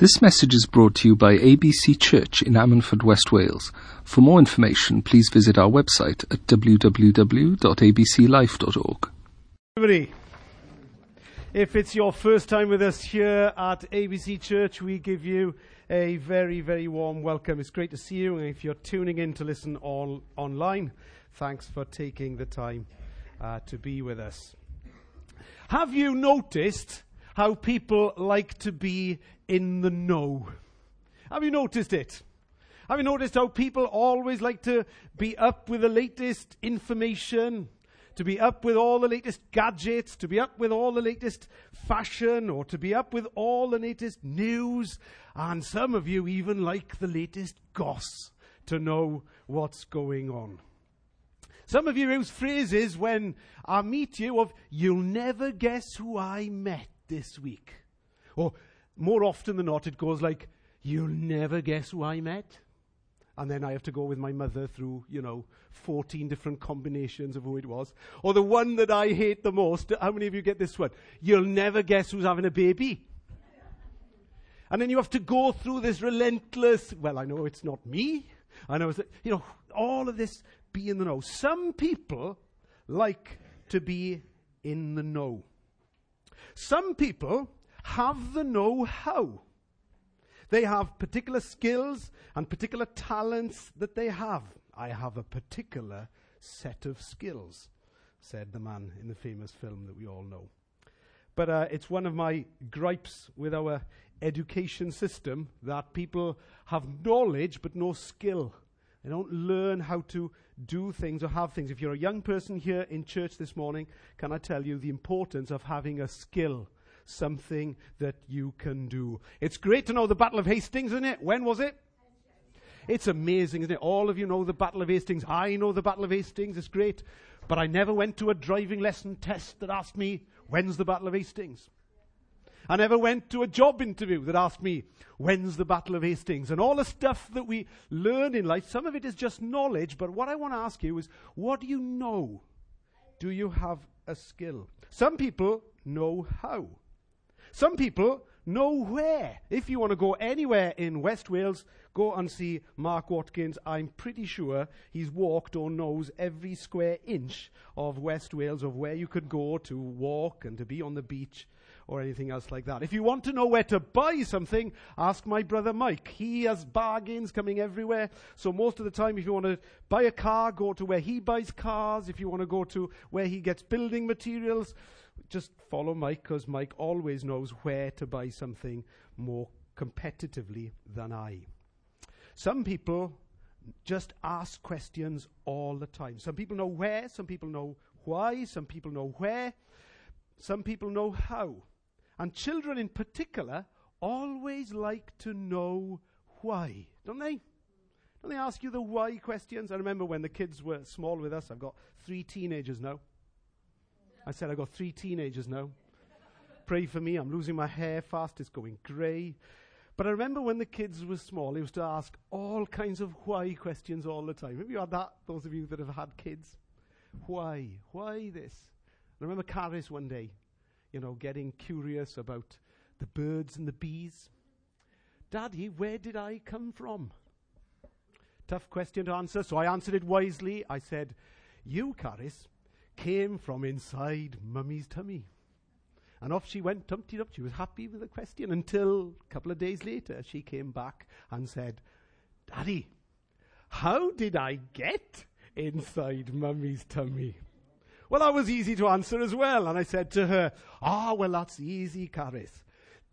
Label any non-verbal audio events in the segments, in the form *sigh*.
This message is brought to you by ABC Church in Ammanford, West Wales. For more information, please visit our website at www.abclife.org. Everybody, if it's your first time with us here at ABC Church, we give you a very, very warm welcome. It's great to see you. And if you're tuning in to listen all online, thanks for taking the time uh, to be with us. Have you noticed how people like to be in the know? Have you noticed it? Have you noticed how people always like to be up with the latest information? To be up with all the latest gadgets, to be up with all the latest fashion, or to be up with all the latest news. And some of you even like the latest goss to know what's going on. Some of you use phrases when I meet you of, you'll never guess who I met this week. Or more often than not, it goes like, you'll never guess who I met. And then I have to go with my mother through, you know, 14 different combinations of who it was. Or the one that I hate the most, how many of you get this one? You'll never guess who's having a baby. And then you have to go through this relentless, well, I know it's not me. I know it's, you know, all of this be in the know. Some people like to be in the know. Some people have the know how. They have particular skills and particular talents that they have. I have a particular set of skills, said the man in the famous film that we all know. But uh, it's one of my gripes with our education system that people have knowledge but no skill. They don't learn how to do things or have things. If you're a young person here in church this morning, can I tell you the importance of having a skill, something that you can do? It's great to know the Battle of Hastings, isn't it? When was it? It's amazing, isn't it? All of you know the Battle of Hastings. I know the Battle of Hastings. It's great. But I never went to a driving lesson test that asked me, when's the Battle of Hastings? I never went to a job interview that asked me, when's the Battle of Hastings? And all the stuff that we learn in life, some of it is just knowledge, but what I want to ask you is, what do you know? Do you have a skill? Some people know how. Some people know where. If you want to go anywhere in West Wales, go and see Mark Watkins. I'm pretty sure he's walked or knows every square inch of West Wales of where you could go to walk and to be on the beach or anything else like that. If you want to know where to buy something, ask my brother Mike. He has bargains coming everywhere. So most of the time, if you want to buy a car, go to where he buys cars. If you want to go to where he gets building materials, just follow Mike because Mike always knows where to buy something more competitively than I. Some people just ask questions all the time. Some people know where, some people know why, some people know where, some people know how. And children in particular always like to know why, don't they? Don't they ask you the why questions? I remember when the kids were small with us, I've got three teenagers now. I said, I've got three teenagers now. Pray for me, I'm losing my hair fast, it's going grey. But I remember when the kids were small, they used to ask all kinds of why questions all the time. Have you had that, those of you that have had kids? Why? Why this? I remember Caris one day you know, getting curious about the birds and the bees. Daddy, where did I come from? Tough question to answer, so I answered it wisely. I said, You, Caris, came from inside Mummy's tummy. And off she went, tumpty up. She was happy with the question until a couple of days later she came back and said, Daddy, how did I get inside Mummy's tummy? Well, that was easy to answer as well. And I said to her, Ah, well, that's easy, Caris.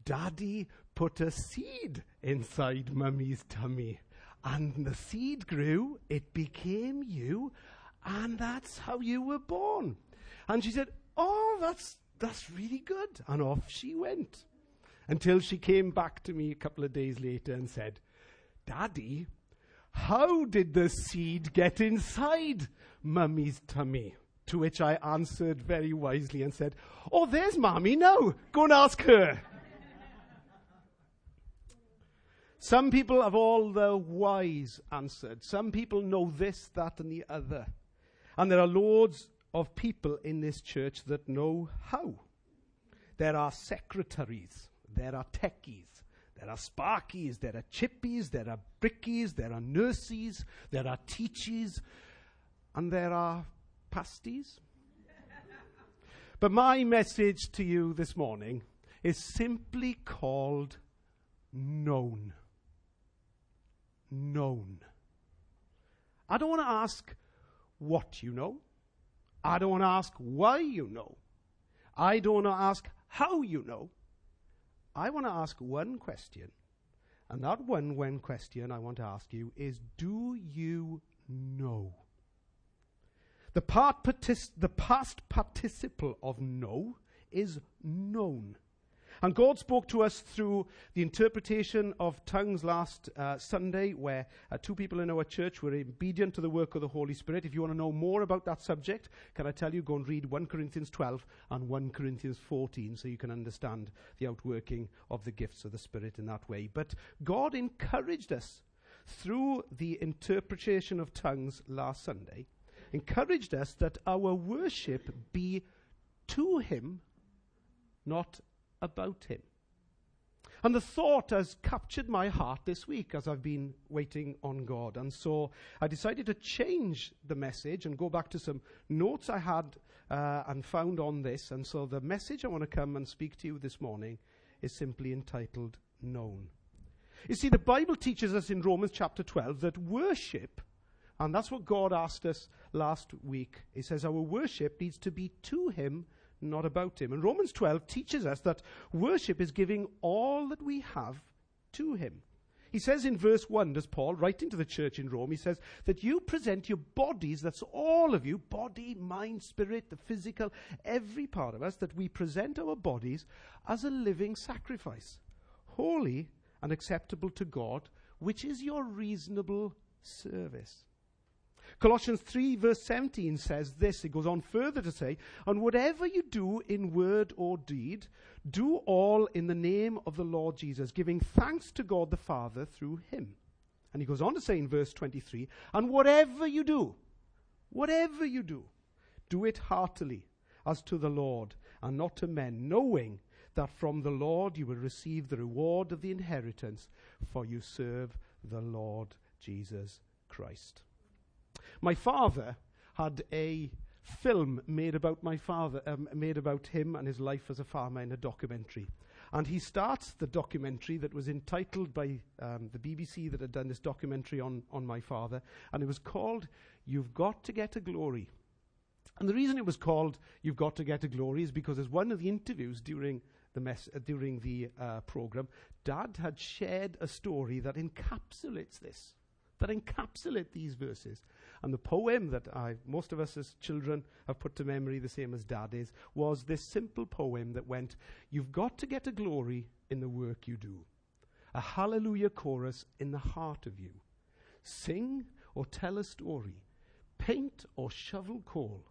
Daddy put a seed inside Mummy's tummy. And the seed grew, it became you, and that's how you were born. And she said, Oh, that's, that's really good. And off she went. Until she came back to me a couple of days later and said, Daddy, how did the seed get inside Mummy's tummy? To which I answered very wisely and said, Oh, there's Mommy now. Go and ask her. Some people have all the whys answered. Some people know this, that, and the other. And there are loads of people in this church that know how. There are secretaries, there are techies, There are sparkies, there are chippies, there are brickies, there are nurses, there are teachies, and there are pasties. but my message to you this morning is simply called known. Known. I don't want to ask what you know. I don't want to ask why you know. I don't want to ask how you know. I want to ask one question. And that one when question I want to ask you is do you know? The, part partic- the past participle of know is known. And God spoke to us through the interpretation of tongues last uh, Sunday, where uh, two people in our church were obedient to the work of the Holy Spirit. If you want to know more about that subject, can I tell you, go and read 1 Corinthians 12 and 1 Corinthians 14 so you can understand the outworking of the gifts of the Spirit in that way. But God encouraged us through the interpretation of tongues last Sunday, encouraged us that our worship be to Him, not about him. And the thought has captured my heart this week as I've been waiting on God. And so I decided to change the message and go back to some notes I had uh, and found on this. And so the message I want to come and speak to you this morning is simply entitled Known. You see, the Bible teaches us in Romans chapter 12 that worship, and that's what God asked us last week, He says our worship needs to be to Him not about him. And Romans 12 teaches us that worship is giving all that we have to him. He says in verse 1, does Paul, writing to the church in Rome, he says that you present your bodies, that's all of you, body, mind, spirit, the physical, every part of us, that we present our bodies as a living sacrifice, holy and acceptable to God, which is your reasonable service. Colossians 3 verse 17 says this. It goes on further to say, And whatever you do in word or deed, do all in the name of the Lord Jesus, giving thanks to God the Father through him. And he goes on to say in verse 23, And whatever you do, whatever you do, do it heartily, as to the Lord, and not to men, knowing that from the Lord you will receive the reward of the inheritance, for you serve the Lord Jesus Christ. My father had a film made about my father, um, made about him and his life as a farmer in a documentary. And he starts the documentary that was entitled by um, the BBC that had done this documentary on, on my father, and it was called You've Got to Get a Glory. And the reason it was called You've Got to Get a Glory is because as one of the interviews during the, mess, uh, during the uh, program, Dad had shared a story that encapsulates this that encapsulate these verses. And the poem that I, most of us as children have put to memory, the same as Dad is, was this simple poem that went, You've got to get a glory in the work you do, a hallelujah chorus in the heart of you. Sing or tell a story, paint or shovel coal.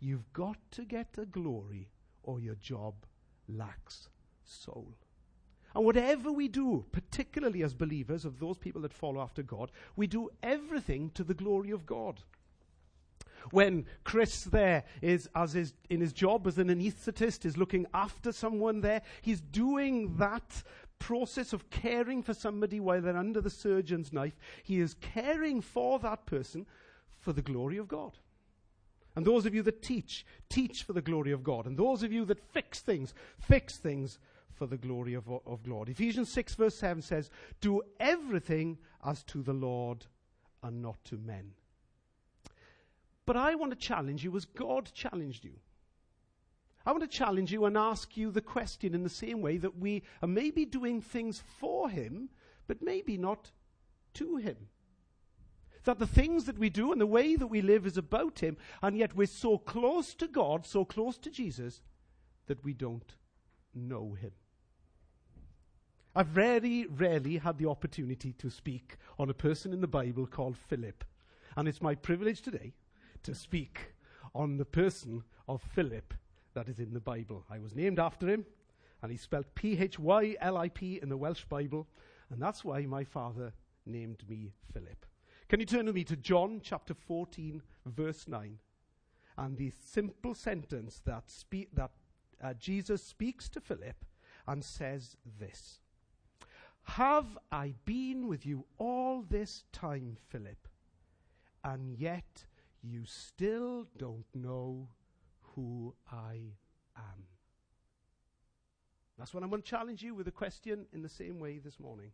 You've got to get a glory or your job lacks soul. And whatever we do, particularly as believers of those people that follow after God, we do everything to the glory of God. When Chris there is, as is in his job as an anaesthetist, is looking after someone there, he's doing that process of caring for somebody while they're under the surgeon's knife. He is caring for that person for the glory of God. And those of you that teach, teach for the glory of God. And those of you that fix things, fix things for the glory of, of God. Ephesians 6, verse 7 says, Do everything as to the Lord and not to men. But I want to challenge you as God challenged you. I want to challenge you and ask you the question in the same way that we are maybe doing things for Him, but maybe not to Him. That the things that we do and the way that we live is about Him, and yet we're so close to God, so close to Jesus, that we don't know him. I've very rarely had the opportunity to speak on a person in the Bible called Philip. And it's my privilege today to speak on the person of Philip that is in the Bible. I was named after him, and he's spelled P H Y L I P in the Welsh Bible, and that's why my father named me Philip. Can you turn with me to John chapter 14, verse 9? And the simple sentence that, spe- that uh, Jesus speaks to Philip and says this Have I been with you all this time, Philip, and yet you still don't know who I am? That's what I'm going to challenge you with a question in the same way this morning.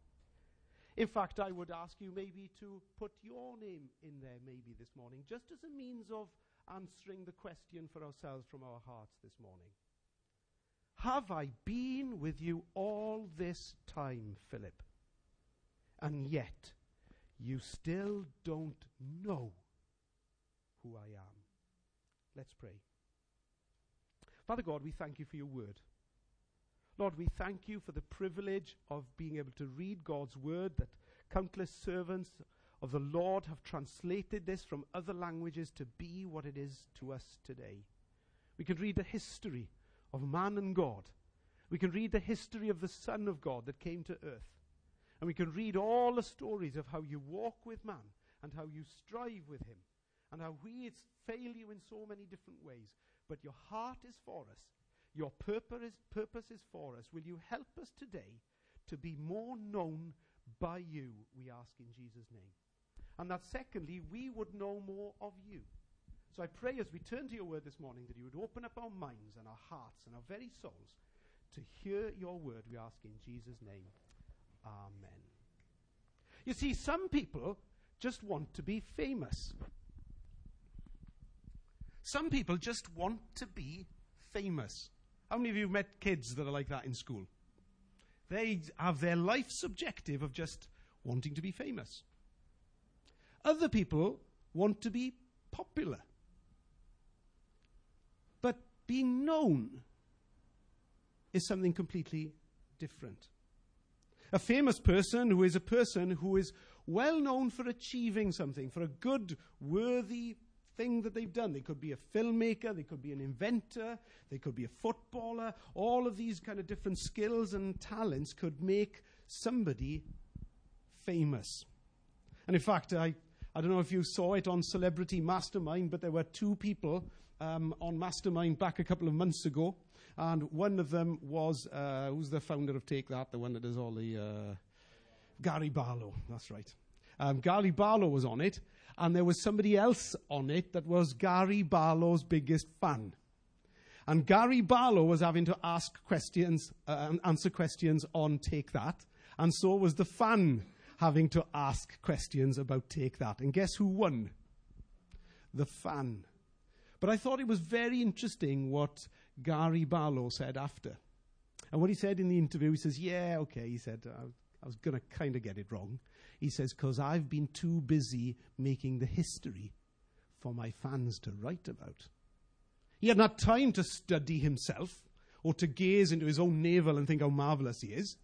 In fact, I would ask you maybe to put your name in there maybe this morning, just as a means of answering the question for ourselves from our hearts this morning. Have I been with you all this time, Philip? And yet, you still don't know who I am. Let's pray. Father God, we thank you for your word. Lord, we thank you for the privilege of being able to read God's word, that countless servants of the Lord have translated this from other languages to be what it is to us today. We can read the history of man and God. We can read the history of the Son of God that came to earth. And we can read all the stories of how you walk with man and how you strive with him and how we fail you in so many different ways. But your heart is for us. Your purpose is, purpose is for us. Will you help us today to be more known by you, we ask in Jesus' name. And that secondly, we would know more of you. So I pray as we turn to your word this morning that you would open up our minds and our hearts and our very souls to hear your word, we ask in Jesus' name. Amen. You see, some people just want to be famous. Some people just want to be famous. How many of you have met kids that are like that in school? They have their life's objective of just wanting to be famous. Other people want to be popular. Being known is something completely different. A famous person who is a person who is well known for achieving something, for a good, worthy thing that they've done. They could be a filmmaker, they could be an inventor, they could be a footballer. All of these kind of different skills and talents could make somebody famous. And in fact, I, I don't know if you saw it on Celebrity Mastermind, but there were two people um, on Mastermind back a couple of months ago. And one of them was, uh, who's the founder of Take That, the one that does all the. Uh, Gary Barlow, that's right. Um, Gary Barlow was on it, and there was somebody else on it that was Gary Barlow's biggest fan. And Gary Barlow was having to ask questions, uh, answer questions on Take That, and so was the fan having to ask questions about Take That. And guess who won? The fan. But I thought it was very interesting what Gary Barlow said after. And what he said in the interview, he says, Yeah, okay, he said, uh, I was going to kind of get it wrong. He says, Because I've been too busy making the history for my fans to write about. He had not time to study himself or to gaze into his own navel and think how marvelous he is.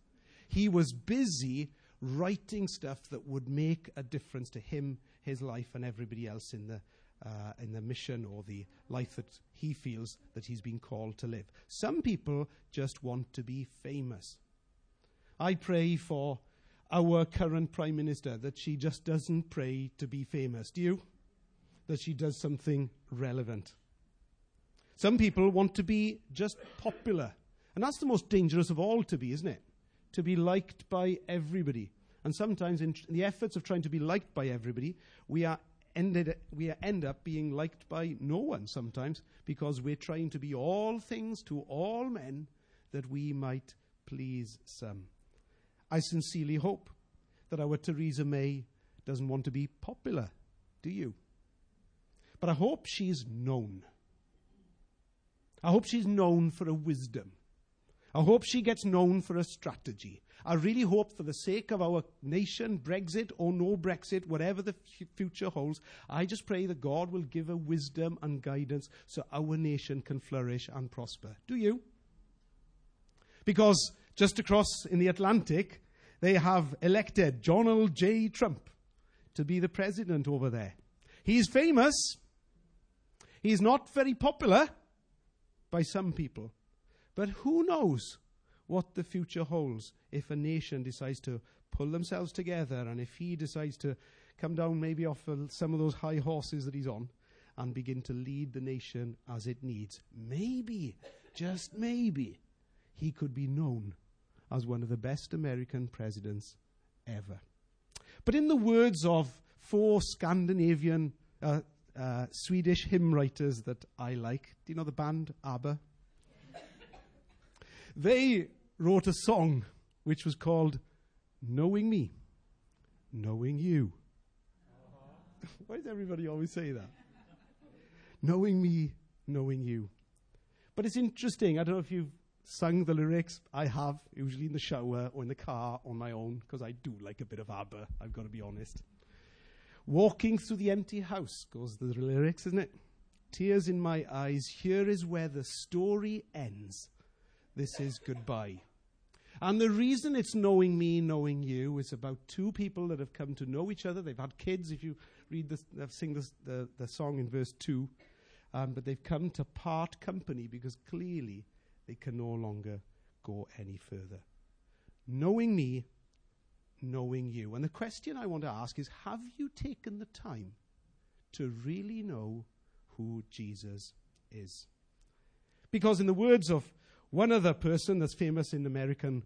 He was busy writing stuff that would make a difference to him, his life, and everybody else in the, uh, in the mission or the life that he feels that he's been called to live. Some people just want to be famous. I pray for our current Prime Minister that she just doesn't pray to be famous. Do you? That she does something relevant. Some people want to be just popular. And that's the most dangerous of all to be, isn't it? To be liked by everybody. And sometimes in the efforts of trying to be liked by everybody, we are ended, we end up being liked by no one sometimes because we're trying to be all things to all men that we might please some. I sincerely hope that our Theresa May doesn't want to be popular. Do you? But I hope she's known. I hope she's known for a wisdom. I hope she gets known for a strategy. I really hope, for the sake of our nation, Brexit or no Brexit, whatever the f- future holds, I just pray that God will give her wisdom and guidance so our nation can flourish and prosper. Do you? Because just across in the Atlantic, they have elected Donald J. Trump to be the president over there. He's famous. He's not very popular by some people. But who knows what the future holds if a nation decides to pull themselves together and if he decides to come down maybe off some of those high horses that he's on and begin to lead the nation as it needs. Maybe, just maybe, he could be known as one of the best American presidents ever. But in the words of four Scandinavian, uh, uh, Swedish hymn writers that I like, do you know the band ABBA? They wrote a song which was called Knowing Me, Knowing You. *laughs* Why does everybody always say that? knowing me, knowing you. But it's interesting. I don't know if you've sung the lyrics. I have, usually in the shower or in the car on my own, because I do like a bit of ABBA, I've got to be honest. Walking through the empty house goes the lyrics, isn't it? Tears in my eyes, here is where the story ends. This is goodbye. And the reason it's knowing me, knowing you, is about two people that have come to know each other. They've had kids. If you read this, sing this, the, the song in verse 2, um, but they've come to part company because clearly they can no longer go any further. Knowing me, knowing you. And the question I want to ask is have you taken the time to really know who Jesus is? Because, in the words of one other person that's famous in American,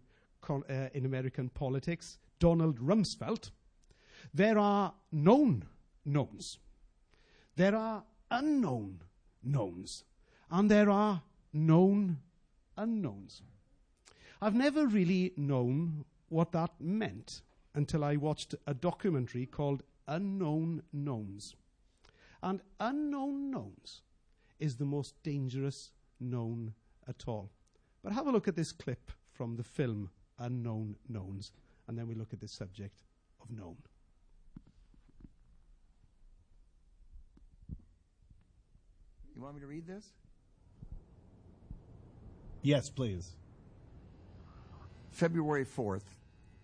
uh, in American politics, Donald Rumsfeld, there are known knowns. There are unknown knowns. And there are known unknowns. I've never really known what that meant until I watched a documentary called Unknown Knowns. And unknown knowns is the most dangerous known at all. But have a look at this clip from the film Unknown Knowns, and then we look at the subject of known. You want me to read this? Yes, please. February 4th,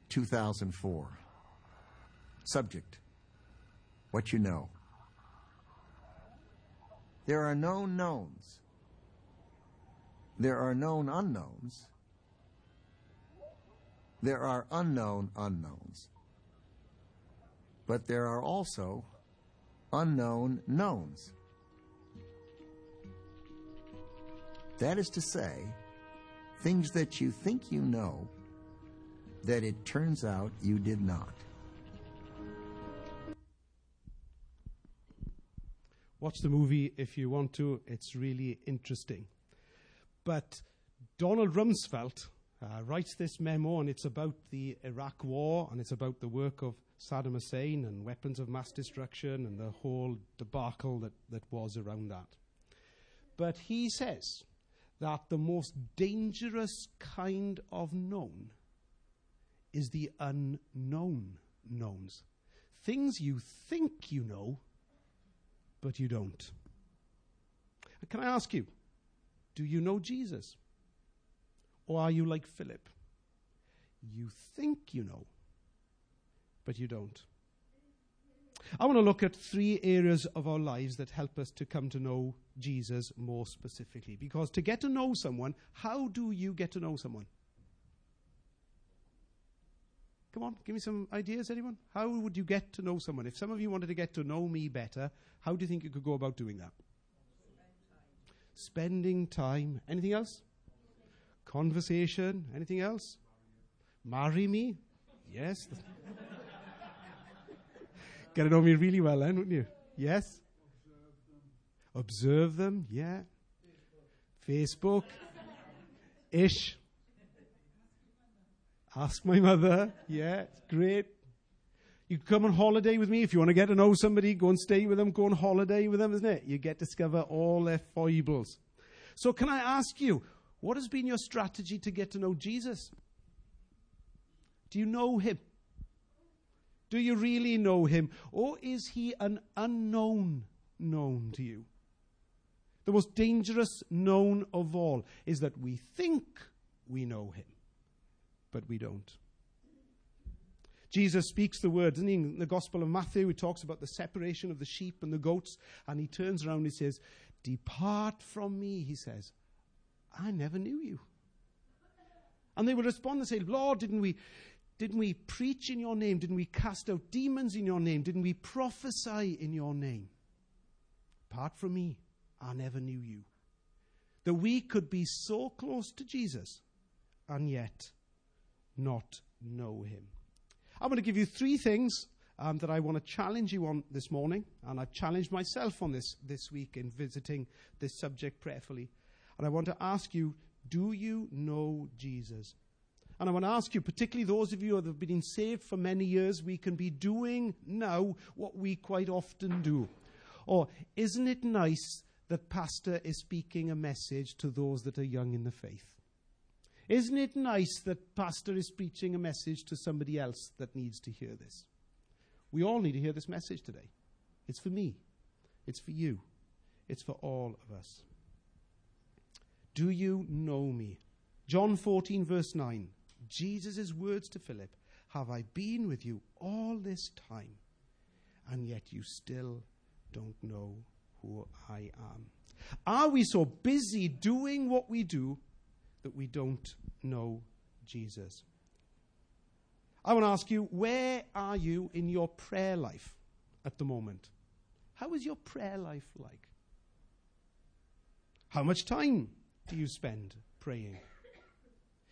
2004. Subject What you know. There are known knowns. There are known unknowns. There are unknown unknowns. But there are also unknown knowns. That is to say, things that you think you know that it turns out you did not. Watch the movie if you want to, it's really interesting. But Donald Rumsfeld uh, writes this memo, and it's about the Iraq War, and it's about the work of Saddam Hussein and weapons of mass destruction and the whole debacle that, that was around that. But he says that the most dangerous kind of known is the unknown knowns. Things you think you know, but you don't. Can I ask you, do you know Jesus? Or are you like Philip? You think you know, but you don't. I want to look at three areas of our lives that help us to come to know Jesus more specifically. Because to get to know someone, how do you get to know someone? Come on, give me some ideas, anyone? How would you get to know someone? If some of you wanted to get to know me better, how do you think you could go about doing that? Spending time. Anything else? Conversation. Anything else? Marry me? Yes. *laughs* Get to know me really well then, wouldn't you? Yes? Observe them, yeah. Facebook. Ish. Ask my mother. Yeah, great. You come on holiday with me. If you want to get to know somebody, go and stay with them, go on holiday with them, isn't it? You get to discover all their foibles. So, can I ask you, what has been your strategy to get to know Jesus? Do you know him? Do you really know him? Or is he an unknown known to you? The most dangerous known of all is that we think we know him, but we don't. Jesus speaks the word, doesn't he? In the Gospel of Matthew, he talks about the separation of the sheep and the goats, and he turns around and he says, Depart from me, he says. I never knew you. And they would respond and say, Lord, didn't we, didn't we preach in your name? Didn't we cast out demons in your name? Didn't we prophesy in your name? Apart from me, I never knew you. That we could be so close to Jesus and yet not know him. I'm going to give you three things um, that I want to challenge you on this morning, and I've challenged myself on this this week in visiting this subject prayerfully. And I want to ask you do you know Jesus? And I want to ask you, particularly those of you that have been saved for many years, we can be doing now what we quite often do. Or isn't it nice that Pastor is speaking a message to those that are young in the faith? Isn't it nice that Pastor is preaching a message to somebody else that needs to hear this? We all need to hear this message today. It's for me, it's for you, it's for all of us. Do you know me? John 14, verse 9. Jesus' words to Philip Have I been with you all this time, and yet you still don't know who I am? Are we so busy doing what we do that we don't know Jesus? I want to ask you, where are you in your prayer life at the moment? How is your prayer life like? How much time do you spend praying?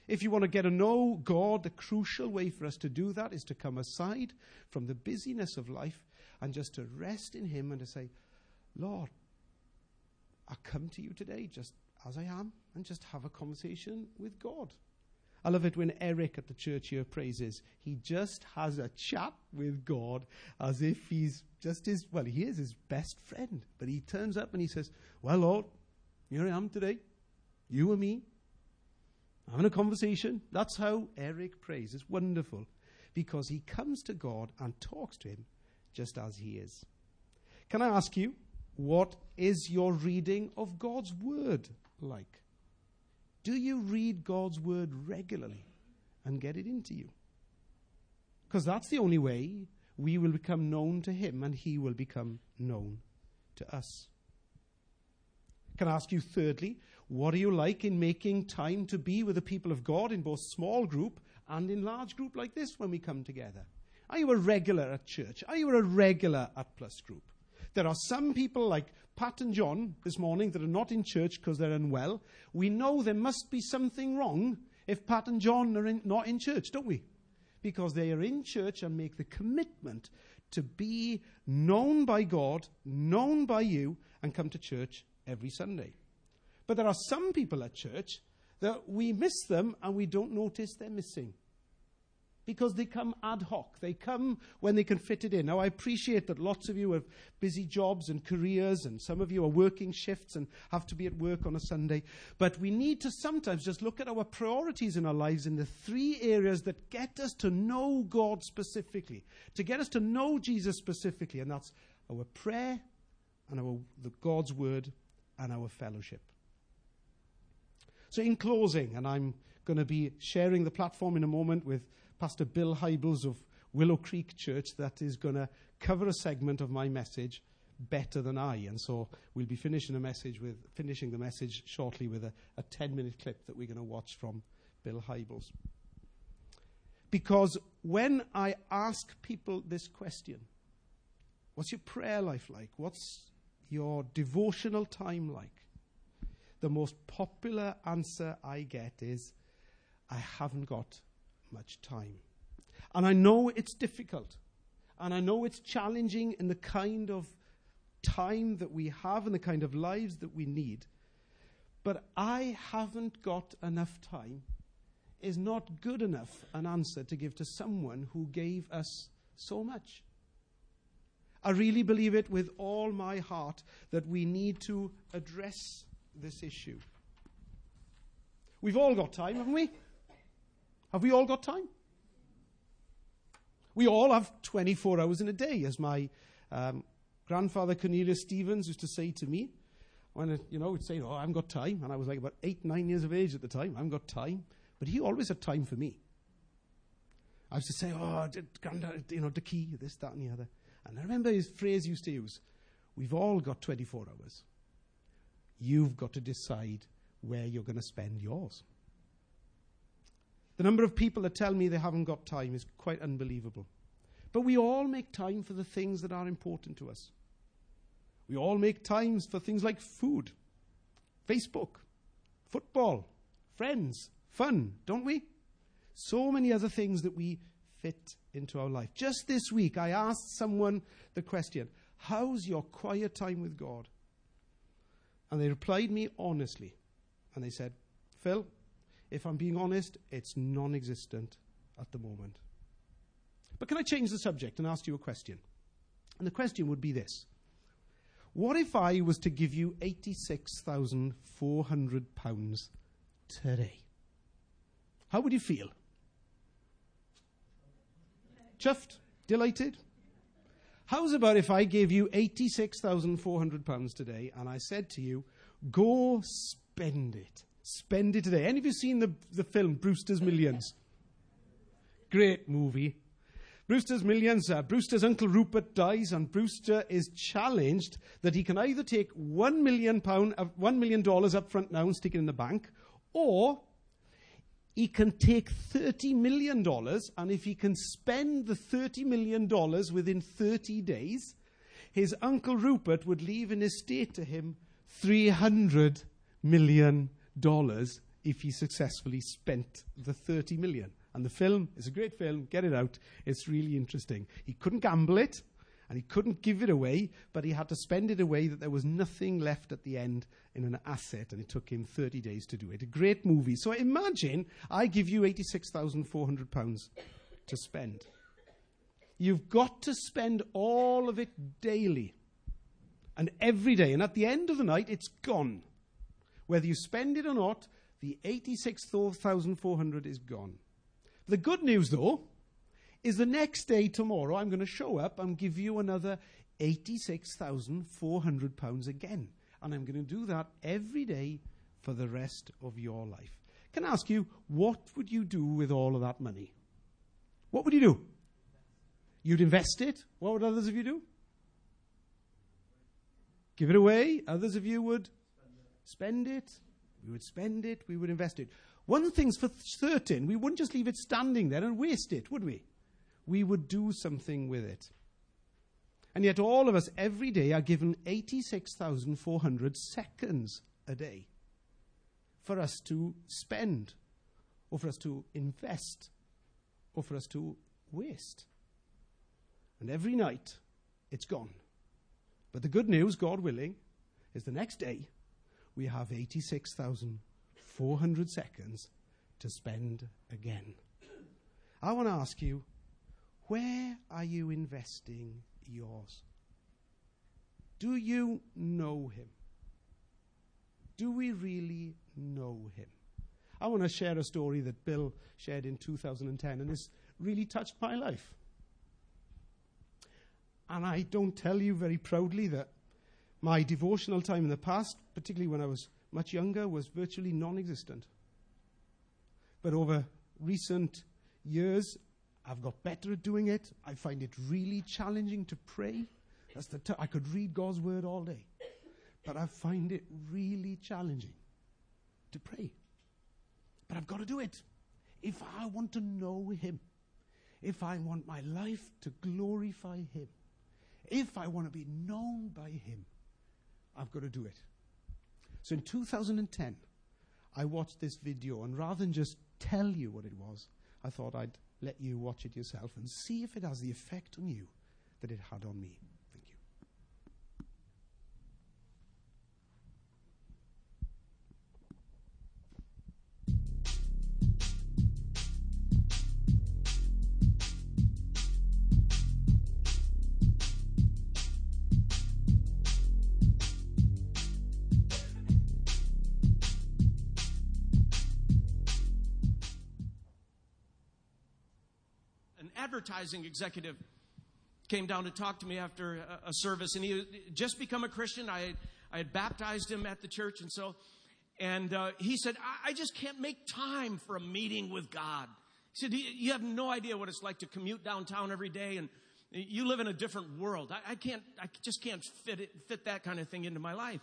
If you want to get to know God, the crucial way for us to do that is to come aside from the busyness of life and just to rest in Him and to say, Lord, I come to you today just as I am and just have a conversation with God. I love it when Eric at the church here praises. He just has a chat with God as if he's just his, well, he is his best friend. But he turns up and he says, Well, Lord, here I am today. You and me. Having a conversation. That's how Eric prays. It's wonderful because he comes to God and talks to him just as he is. Can I ask you, what is your reading of God's Word like? Do you read God's word regularly and get it into you? Because that's the only way we will become known to Him and He will become known to us. Can I ask you, thirdly, what are you like in making time to be with the people of God in both small group and in large group like this when we come together? Are you a regular at church? Are you a regular at Plus Group? There are some people like Pat and John this morning that are not in church because they're unwell. We know there must be something wrong if Pat and John are in, not in church, don't we? Because they are in church and make the commitment to be known by God, known by you, and come to church every Sunday. But there are some people at church that we miss them and we don't notice they're missing because they come ad hoc. They come when they can fit it in. Now, I appreciate that lots of you have busy jobs and careers, and some of you are working shifts and have to be at work on a Sunday. But we need to sometimes just look at our priorities in our lives in the three areas that get us to know God specifically, to get us to know Jesus specifically, and that's our prayer and our the God's word and our fellowship. So, in closing, and I'm going to be sharing the platform in a moment with Pastor Bill Hybels of Willow Creek Church that is going to cover a segment of my message better than I. And so we'll be finishing message with finishing the message shortly with a, a 10 minute clip that we're going to watch from Bill Hybels. Because when I ask people this question, what's your prayer life like? What's your devotional time like? The most popular answer I get is, I haven't got much time. And I know it's difficult. And I know it's challenging in the kind of time that we have and the kind of lives that we need. But I haven't got enough time is not good enough an answer to give to someone who gave us so much. I really believe it with all my heart that we need to address this issue. We've all got time, haven't we? Have we all got time? We all have 24 hours in a day, as my um, grandfather Cornelius Stevens used to say to me. When, you know, he'd say, Oh, I haven't got time. And I was like about eight, nine years of age at the time. I haven't got time. But he always had time for me. I used to say, Oh, granddad, you know, the key, this, that, and the other. And I remember his phrase he used to use We've all got 24 hours. You've got to decide where you're going to spend yours. The number of people that tell me they haven't got time is quite unbelievable. But we all make time for the things that are important to us. We all make times for things like food, Facebook, football, friends, fun, don't we? so many other things that we fit into our life. Just this week, I asked someone the question How's your quiet time with God? And they replied me honestly. And they said, Phil, if I'm being honest, it's non existent at the moment. But can I change the subject and ask you a question? And the question would be this What if I was to give you £86,400 today? How would you feel? Chuffed? Delighted? How's about if I gave you £86,400 today and I said to you, go spend it? Spend it today. Any of you seen the, the film Brewster's Millions? Great movie. Brewster's Millions, uh, Brewster's Uncle Rupert dies, and Brewster is challenged that he can either take $1 million, pound, uh, $1 million up front now and stick it in the bank, or he can take $30 million, and if he can spend the $30 million within 30 days, his Uncle Rupert would leave an estate to him $300 million if he successfully spent the 30 million. And the film is a great film. Get it out. It's really interesting. He couldn't gamble it and he couldn't give it away, but he had to spend it away that there was nothing left at the end in an asset, and it took him 30 days to do it. A great movie. So imagine I give you £86,400 to spend. You've got to spend all of it daily and every day, and at the end of the night, it's gone. Whether you spend it or not, the 86,400 is gone. The good news, though, is the next day, tomorrow, I'm going to show up and give you another £86,400 again. And I'm going to do that every day for the rest of your life. Can I ask you, what would you do with all of that money? What would you do? You'd invest it. What would others of you do? Give it away. Others of you would spend it. We would spend it. We would invest it. One thing's for certain, we wouldn't just leave it standing there and waste it, would we? we would do something with it. And yet, all of us every day are given 86,400 seconds a day for us to spend, or for us to invest, or for us to waste. And every night, it's gone. But the good news, God willing, is the next day we have 86,400 seconds to spend again. I want to ask you where are you investing yours? Do you know him? Do we really know him? I want to share a story that Bill shared in 2010, and this really touched my life. And I don't tell you very proudly that my devotional time in the past, particularly when I was much younger, was virtually non existent. But over recent years, I've got better at doing it. I find it really challenging to pray. That's the t- I could read God's word all day, but I find it really challenging to pray. But I've got to do it. If I want to know Him, if I want my life to glorify Him, if I want to be known by Him, I've got to do it. So in 2010, I watched this video, and rather than just tell you what it was, I thought I'd let you watch it yourself and see if it has the effect on you that it had on me. Advertising executive came down to talk to me after a, service, and he had just become a Christian. I had, I had baptized him at the church, and so, and uh, he said, I, I just can't make time for a meeting with God. He said, You have no idea what it's like to commute downtown every day, and you live in a different world. I, I can't, I just can't fit it, fit that kind of thing into my life.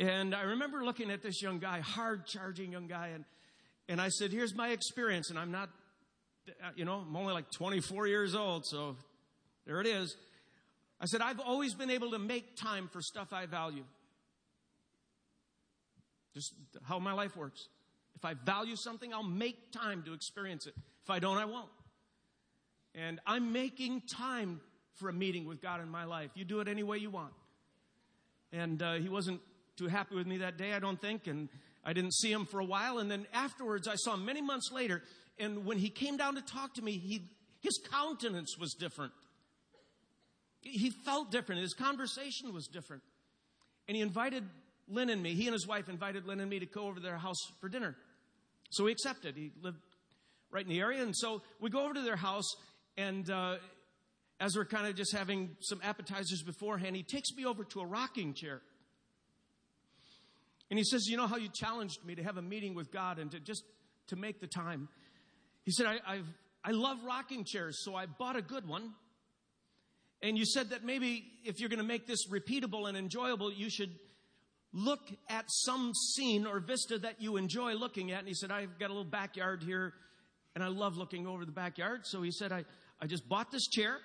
And I remember looking at this young guy, hard charging young guy, and, and I said, Here's my experience, and I'm not you know, I'm only like 24 years old, so there it is. I said, I've always been able to make time for stuff I value. Just how my life works. If I value something, I'll make time to experience it. If I don't, I won't. And I'm making time for a meeting with God in my life. You do it any way you want. And uh, he wasn't too happy with me that day, I don't think. And I didn't see him for a while. And then afterwards, I saw him many months later. And when he came down to talk to me, he, his countenance was different. He felt different. His conversation was different. And he invited Lynn and me, he and his wife invited Lynn and me to go over to their house for dinner. So we accepted. He lived right in the area. And so we go over to their house, and uh, as we're kind of just having some appetizers beforehand, he takes me over to a rocking chair. And he says, You know how you challenged me to have a meeting with God and to just to make the time? He said, I, I've, I love rocking chairs, so I bought a good one. And you said that maybe if you're going to make this repeatable and enjoyable, you should look at some scene or vista that you enjoy looking at. And he said, I've got a little backyard here and I love looking over the backyard. So he said, I, I just bought this chair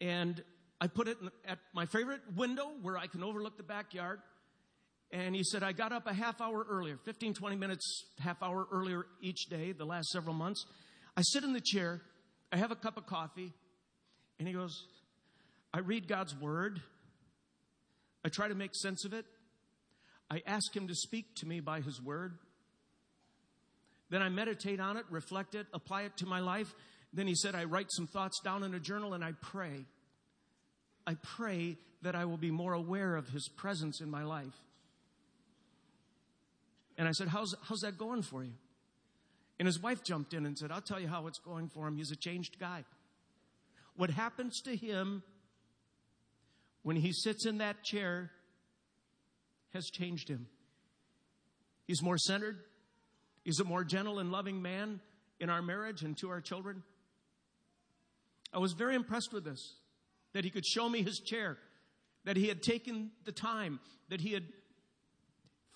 and I put it at my favorite window where I can overlook the backyard. And he said, I got up a half hour earlier, 15, 20 minutes, half hour earlier each day, the last several months. I sit in the chair, I have a cup of coffee, and he goes, I read God's word, I try to make sense of it, I ask Him to speak to me by His Word. Then I meditate on it, reflect it, apply it to my life. Then He said, I write some thoughts down in a journal and I pray. I pray that I will be more aware of His presence in my life. And I said, How's, how's that going for you? And his wife jumped in and said, I'll tell you how it's going for him. He's a changed guy. What happens to him when he sits in that chair has changed him. He's more centered. He's a more gentle and loving man in our marriage and to our children. I was very impressed with this that he could show me his chair, that he had taken the time, that he had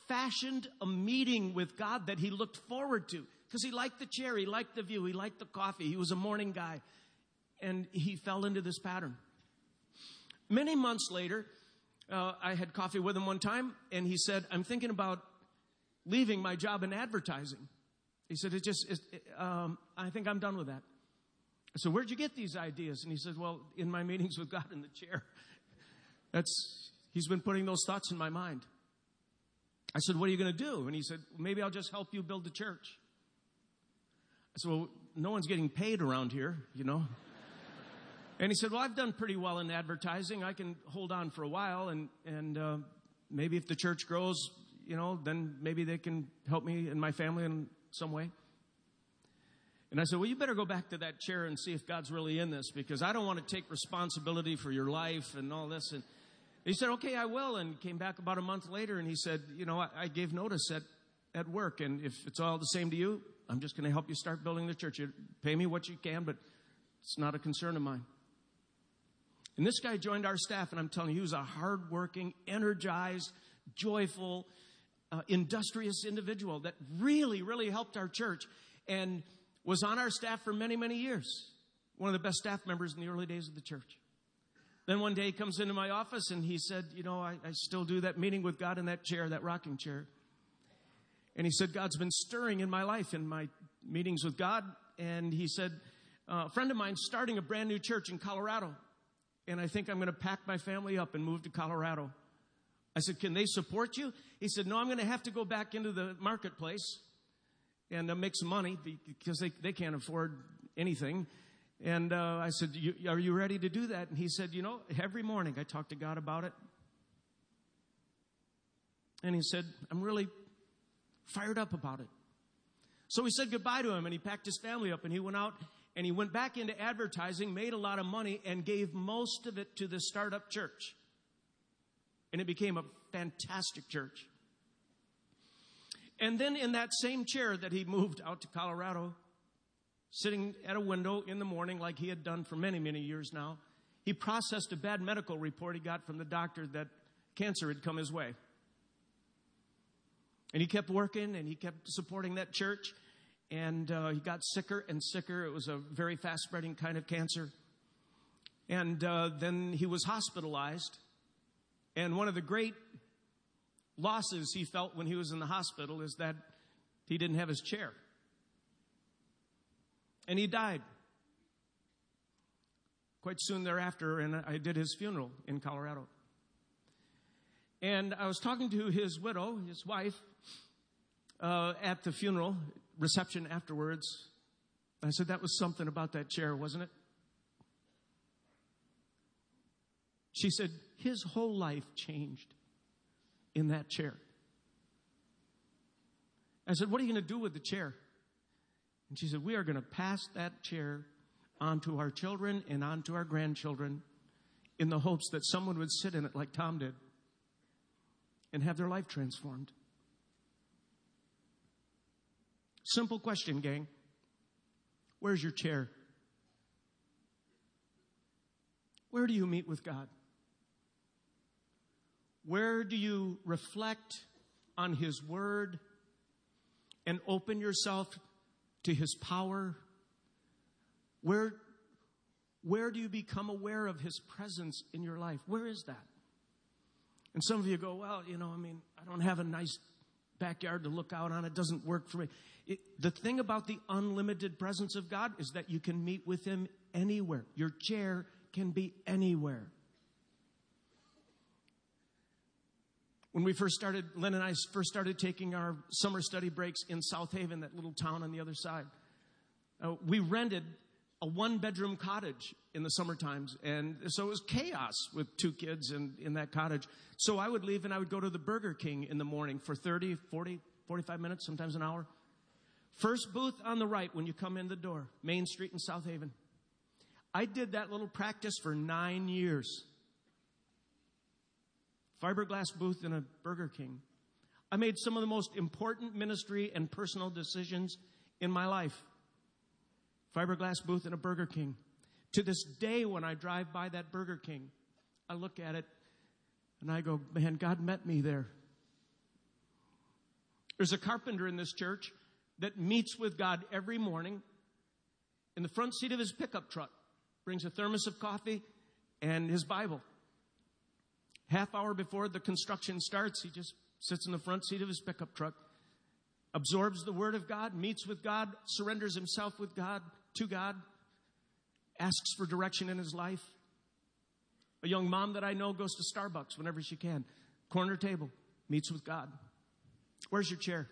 fashioned a meeting with God that he looked forward to because he liked the chair, he liked the view, he liked the coffee, he was a morning guy, and he fell into this pattern. Many months later, uh, I had coffee with him one time, and he said, I'm thinking about leaving my job in advertising. He said, it just, it, um, I think I'm done with that. I said, where'd you get these ideas? And he said, well, in my meetings with God in the chair. That's, he's been putting those thoughts in my mind. I said, what are you going to do? And he said, maybe I'll just help you build the church. Well, no one's getting paid around here, you know. And he said, Well, I've done pretty well in advertising. I can hold on for a while, and, and uh, maybe if the church grows, you know, then maybe they can help me and my family in some way. And I said, Well, you better go back to that chair and see if God's really in this because I don't want to take responsibility for your life and all this. And he said, Okay, I will. And came back about a month later and he said, You know, I, I gave notice at, at work. And if it's all the same to you, I'm just going to help you start building the church. You pay me what you can, but it's not a concern of mine. And this guy joined our staff, and I'm telling you, he was a hardworking, energized, joyful, uh, industrious individual that really, really helped our church and was on our staff for many, many years. One of the best staff members in the early days of the church. Then one day he comes into my office and he said, You know, I, I still do that meeting with God in that chair, that rocking chair. And he said, God's been stirring in my life in my meetings with God. And he said, uh, A friend of mine starting a brand new church in Colorado and I think I'm going to pack my family up and move to Colorado. I said, Can they support you? He said, No, I'm going to have to go back into the marketplace and uh, make some money because they, they can't afford anything. And uh, I said, Are you ready to do that? And he said, You know, every morning I talk to God about it. And he said, I'm really fired up about it. So we said goodbye to him and he packed his family up and he went out and he went back into advertising, made a lot of money, and gave most of it to the startup church. And it became a fantastic church. And then in that same chair that he moved out to Colorado, sitting at a window in the morning, like he had done for many, many years now, he processed a bad medical report he got from the doctor that cancer had come his way. And he kept working and he kept supporting that church and uh, he got sicker and sicker. It was a very fast spreading kind of cancer. And uh, then he was hospitalized. And one of the great losses he felt when he was in the hospital is that he didn't have his chair. And he died quite soon thereafter, and I did his funeral in Colorado. And I was talking to his widow, his wife, uh, at the funeral reception afterwards. I said, That was something about that chair, wasn't it? She said, His whole life changed in that chair. I said, What are you going to do with the chair? And she said, We are going to pass that chair onto our children and onto our grandchildren in the hopes that someone would sit in it like Tom did and have their life transformed. Simple question, gang. Where's your chair? Where do you meet with God? Where do you reflect on His Word and open yourself to His power? Where, where do you become aware of His presence in your life? Where is that? And some of you go, well, you know, I mean, I don't have a nice backyard to look out on. It doesn't work for me. It, the thing about the unlimited presence of God is that you can meet with Him anywhere. Your chair can be anywhere. When we first started, Lynn and I first started taking our summer study breaks in South Haven, that little town on the other side, uh, we rented a one bedroom cottage in the summer times. And so it was chaos with two kids in, in that cottage. So I would leave and I would go to the Burger King in the morning for 30, 40, 45 minutes, sometimes an hour. First booth on the right when you come in the door, Main Street in South Haven. I did that little practice for nine years. Fiberglass booth in a Burger King. I made some of the most important ministry and personal decisions in my life fiberglass booth in a Burger King. To this day, when I drive by that Burger King, I look at it and I go, man, God met me there. There's a carpenter in this church that meets with God every morning in the front seat of his pickup truck, brings a thermos of coffee and his Bible. Half hour before the construction starts, he just sits in the front seat of his pickup truck, absorbs the Word of God, meets with God, surrenders himself with God, to God, asks for direction in his life. A young mom that I know goes to Starbucks whenever she can, corner table, meets with God. Where's your chair?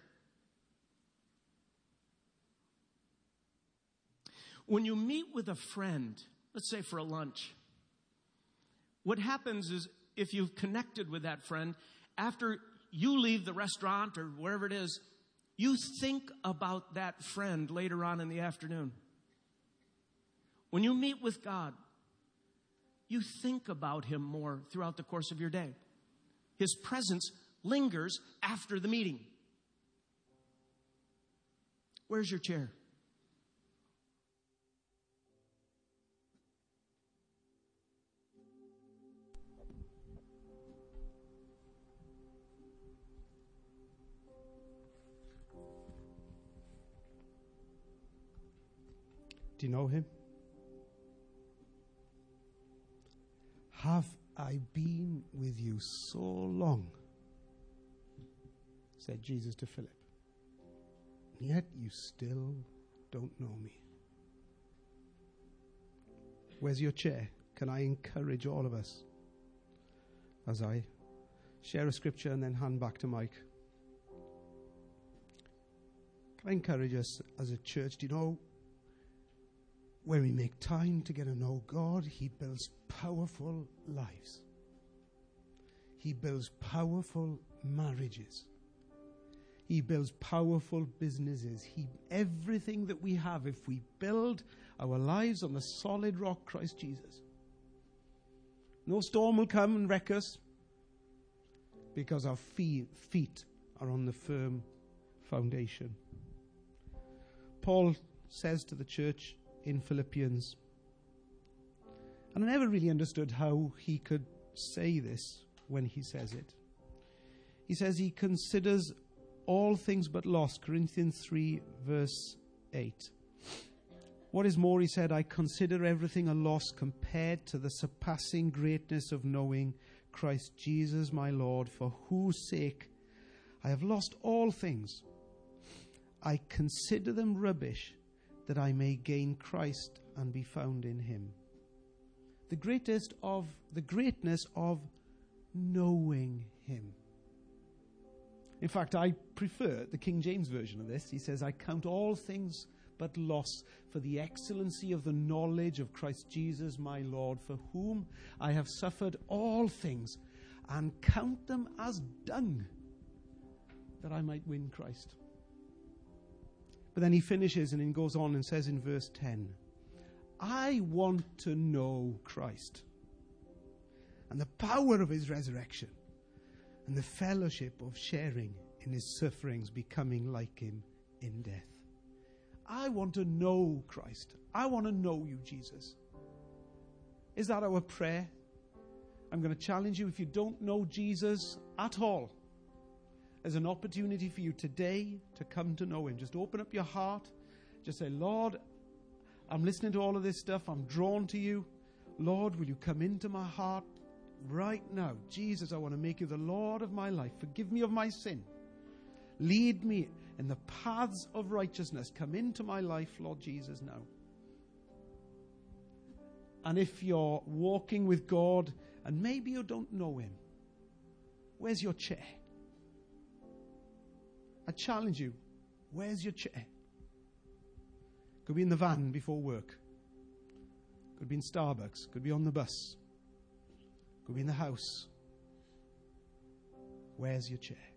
When you meet with a friend, let's say for a lunch, what happens is if you've connected with that friend, after you leave the restaurant or wherever it is, you think about that friend later on in the afternoon. When you meet with God, you think about Him more throughout the course of your day. His presence lingers after the meeting. Where's your chair? Do you know him? Have I been with you so long? said Jesus to Philip. Yet you still don't know me. Where's your chair? Can I encourage all of us as I share a scripture and then hand back to Mike? Can I encourage us as a church? Do you know when we make time to get to know God, He builds powerful lives. He builds powerful marriages. He builds powerful businesses. He, everything that we have, if we build our lives on the solid rock, Christ Jesus, no storm will come and wreck us because our feet, feet are on the firm foundation. Paul says to the church, in Philippians. And I never really understood how he could say this when he says it. He says he considers all things but loss, Corinthians 3, verse 8. What is more, he said, I consider everything a loss compared to the surpassing greatness of knowing Christ Jesus my Lord, for whose sake I have lost all things. I consider them rubbish that I may gain Christ and be found in him. The greatest of the greatness of knowing him. In fact, I prefer the King James version of this. He says, I count all things but loss for the excellency of the knowledge of Christ Jesus my Lord, for whom I have suffered all things, and count them as dung, that I might win Christ. But then he finishes and he goes on and says in verse 10 I want to know Christ and the power of his resurrection and the fellowship of sharing in his sufferings, becoming like him in death. I want to know Christ. I want to know you, Jesus. Is that our prayer? I'm going to challenge you if you don't know Jesus at all, there's an opportunity for you today to come to know him. Just open up your heart. Just say, Lord, I'm listening to all of this stuff. I'm drawn to you. Lord, will you come into my heart right now? Jesus, I want to make you the Lord of my life. Forgive me of my sin. Lead me in the paths of righteousness. Come into my life, Lord Jesus, now. And if you're walking with God and maybe you don't know Him, where's your chair? I challenge you, where's your chair? Could be in the van before work. Could be in Starbucks. Could be on the bus. Could be in the house. Where's your chair?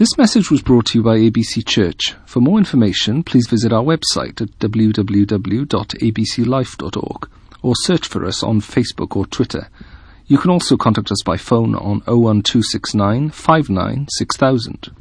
This message was brought to you by ABC Church. For more information, please visit our website at www.abclife.org or search for us on Facebook or Twitter. You can also contact us by phone on 01269 59 6000.